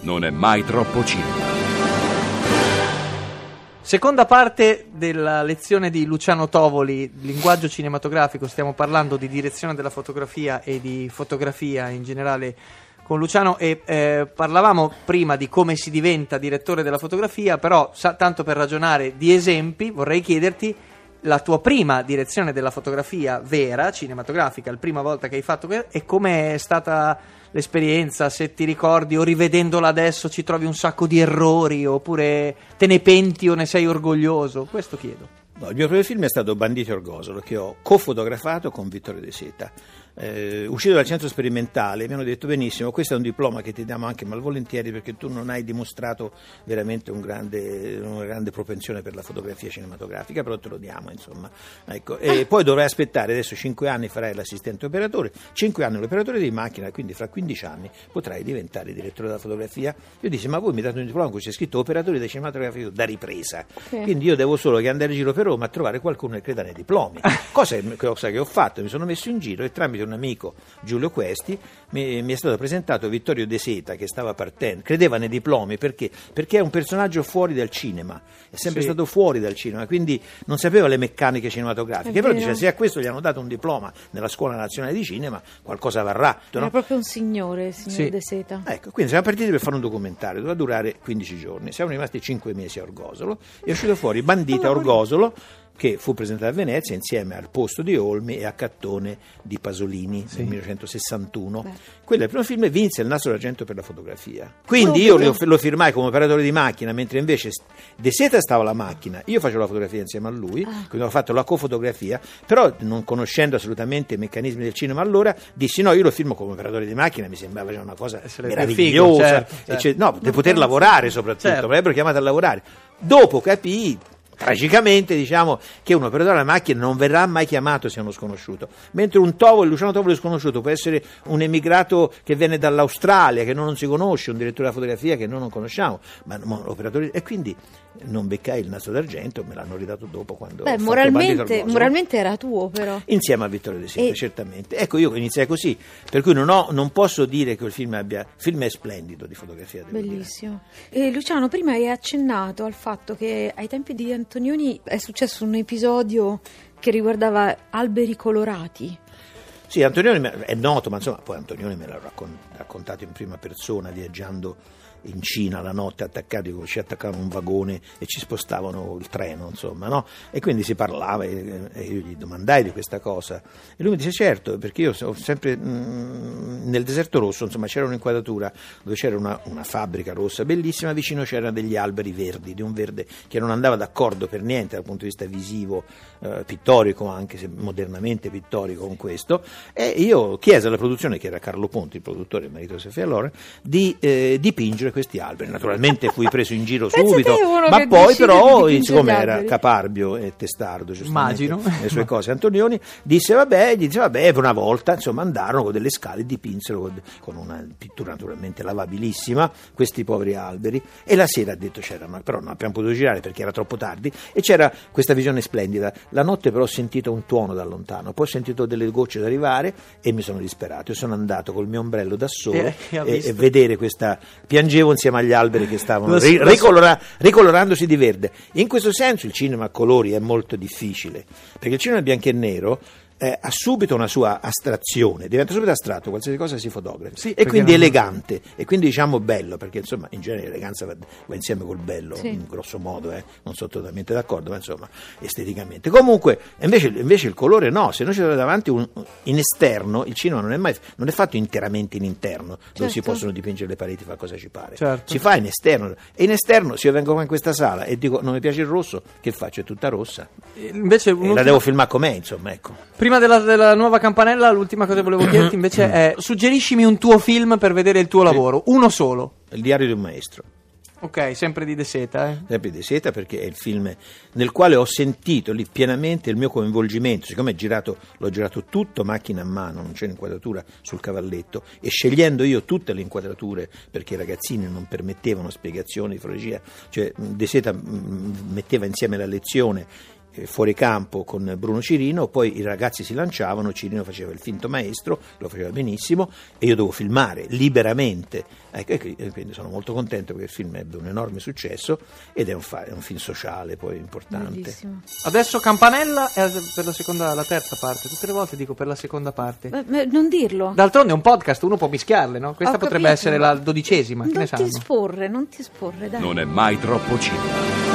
non è mai troppo cinema. Seconda parte della lezione di Luciano Tovoli, linguaggio cinematografico, stiamo parlando di direzione della fotografia e di fotografia in generale con Luciano e eh, parlavamo prima di come si diventa direttore della fotografia, però sa, tanto per ragionare di esempi vorrei chiederti la tua prima direzione della fotografia vera, cinematografica, la prima volta che hai fatto e come è stata l'esperienza, se ti ricordi o rivedendola adesso ci trovi un sacco di errori oppure te ne penti o ne sei orgoglioso, questo chiedo. No, il mio primo film è stato Banditi Orgosolo che ho cofotografato con Vittorio De Seta eh, uscito dal centro sperimentale mi hanno detto benissimo questo è un diploma che ti diamo anche malvolentieri perché tu non hai dimostrato veramente un grande, una grande propensione per la fotografia cinematografica però te lo diamo insomma. Ecco. e poi dovrai aspettare adesso 5 anni farai l'assistente operatore 5 anni l'operatore di macchina quindi fra 15 anni potrai diventare direttore della fotografia. Io dissi ma voi mi date un diploma in cui c'è scritto operatore di cinematografia da ripresa. Sì. quindi io devo solo che andare in giro per Roma a trovare qualcuno che creda nei diplomi. Cosa, cosa che ho fatto? Mi sono messo in giro e tramite un amico Giulio Questi mi, mi, è stato presentato Vittorio De Seta che stava partendo, credeva nei diplomi perché? perché è un personaggio fuori dal cinema, è sempre sì. stato fuori dal cinema, quindi non sapeva le meccaniche cinematografiche, però dice se a questo gli hanno dato un diploma nella scuola nazionale di cinema qualcosa varrà. Era no? proprio un signore, signor sì. De Seta. Ecco, quindi siamo partiti per fare un documentario, doveva durare 15 giorni, siamo rimasti 5 mesi a Orgosolo, è uscito fuori Bandita Orgosolo che fu presentata a Venezia insieme al posto di Olmi e a Cattone di Pasolini sì. nel 1961. Beh. Quello è il primo film e vinse il nastro d'argento per la fotografia. Quindi io lo, lo, firmai come operatore di macchina, mentre invece De Seta stava alla macchina, io facevo la fotografia insieme a lui, ah. quindi ho fatto la cofotografia, però non conoscendo assolutamente i meccanismi del cinema allora, dissi no, io lo firmo come operatore di macchina, mi sembrava una cosa meravigliosa, figo, certo, certo. Cioè, no, di poter lavorare soprattutto, certo. mi avrebbero chiamato a lavorare. Dopo capii tragicamente diciamo che un operatore della macchina non verrà mai chiamato se è uno sconosciuto, mentre un Tovoli, Luciano Tovoli sconosciuto può essere un emigrato che viene dall'Australia, che non si conosce, un direttore della fotografia che noi non conosciamo, ma, ma e quindi non beccai il naso d'argento, me l'hanno ridato dopo quando Beh, moralmente, moralmente, era tuo però. Insieme a Vittorio De Sica, e... certamente. Ecco, io iniziai così, per cui non, ho, non, posso dire che il film abbia... Il film è splendido di fotografia. Bellissimo. E Luciano, prima hai accennato al fatto che ai tempi di Antonioni è successo un episodio che riguardava alberi colorati. Sì, Antonioni è noto, ma insomma, poi Antonioni me l'ha raccontato in prima persona viaggiando in Cina la notte attaccati, ci attaccavano un vagone e ci spostavano il treno, insomma, no? E quindi si parlava e, e, io gli domandai di questa cosa e lui mi dice certo, perché io ho sempre mh, mm, nel deserto rosso, insomma, c'era un'inquadratura dove c'era una, una, fabbrica rossa bellissima, vicino c'erano degli alberi verdi, di un verde che non andava d'accordo per niente dal punto di vista visivo, eh, pittorico, anche se modernamente pittorico con questo, e io chiesi alla produzione, che era Carlo Ponti, il produttore, il marito di Sofia Loren, di eh, dipingere distruggere questi alberi. Naturalmente fui preso in giro subito, ma poi però, siccome era caparbio e testardo, Immagino. le sue cose, Antonioni disse vabbè, gli disse vabbè, una volta insomma andarono con delle scale e dipinsero con una pittura naturalmente lavabilissima questi poveri alberi e la sera ha detto c'erano, però non abbiamo potuto girare perché era troppo tardi e c'era questa visione splendida. La notte però ho sentito un tuono da lontano, poi ho sentito delle gocce arrivare e mi sono disperato. Io sono andato col mio ombrello da solo eh, e, e vedere questa piangevo piangevo insieme agli alberi che stavano ri- ricolora- ricolorandosi di verde. In questo senso il cinema a colori è molto difficile, perché il cinema bianco e nero eh, ha subito una sua astrazione, diventa subito astratto, qualsiasi cosa si fotografa sì, e quindi non... elegante e quindi diciamo bello, perché insomma in genere l'eleganza va, va insieme col bello, sì. in grosso modo, eh, non sono totalmente d'accordo, ma insomma esteticamente. Comunque invece, invece il colore no, se noi ci troviamo davanti un, in esterno, il cinema non è, mai, non è fatto interamente in interno, certo. dove si certo. possono dipingere le pareti, fa cosa ci pare, certo. si fa in esterno e in esterno se io vengo qua in questa sala e dico non mi piace il rosso, che faccio? È tutta rossa. Invece, eh, la devo filmare com'è, insomma, ecco. Prima prima della, della, nuova campanella, l'ultima cosa che volevo chiederti invece è: suggeriscimi un tuo film per vedere il tuo lavoro, uno solo. Il diario di un maestro. Ok, sempre di De Seta, eh? Sempre di De Seta perché è il film nel quale ho sentito lì pienamente il mio coinvolgimento, siccome girato, l'ho girato tutto macchina a mano, non c'è un'inquadratura sul cavalletto, e scegliendo io tutte le inquadrature perché i ragazzini non permettevano spiegazioni di fotografia, cioè De Seta metteva insieme la lezione fuori campo con Bruno Cirino, poi i ragazzi si lanciavano, Cirino faceva il finto maestro, lo faceva benissimo e io dovevo filmare liberamente. Ecco, e quindi sono molto contento perché il film ebbe un enorme successo ed è un, fa- è un film sociale poi importante. Bellissimo. Adesso Campanella è per la seconda, la terza parte. Tutte le volte dico per la seconda parte. Ma- ma non dirlo. D'altronde è un podcast, uno può mischiarle, no? Questa Ho potrebbe capito, essere la dodicesima, che Non ne ti sanno? esporre, non ti esporre, dai. Non è mai troppo cinema.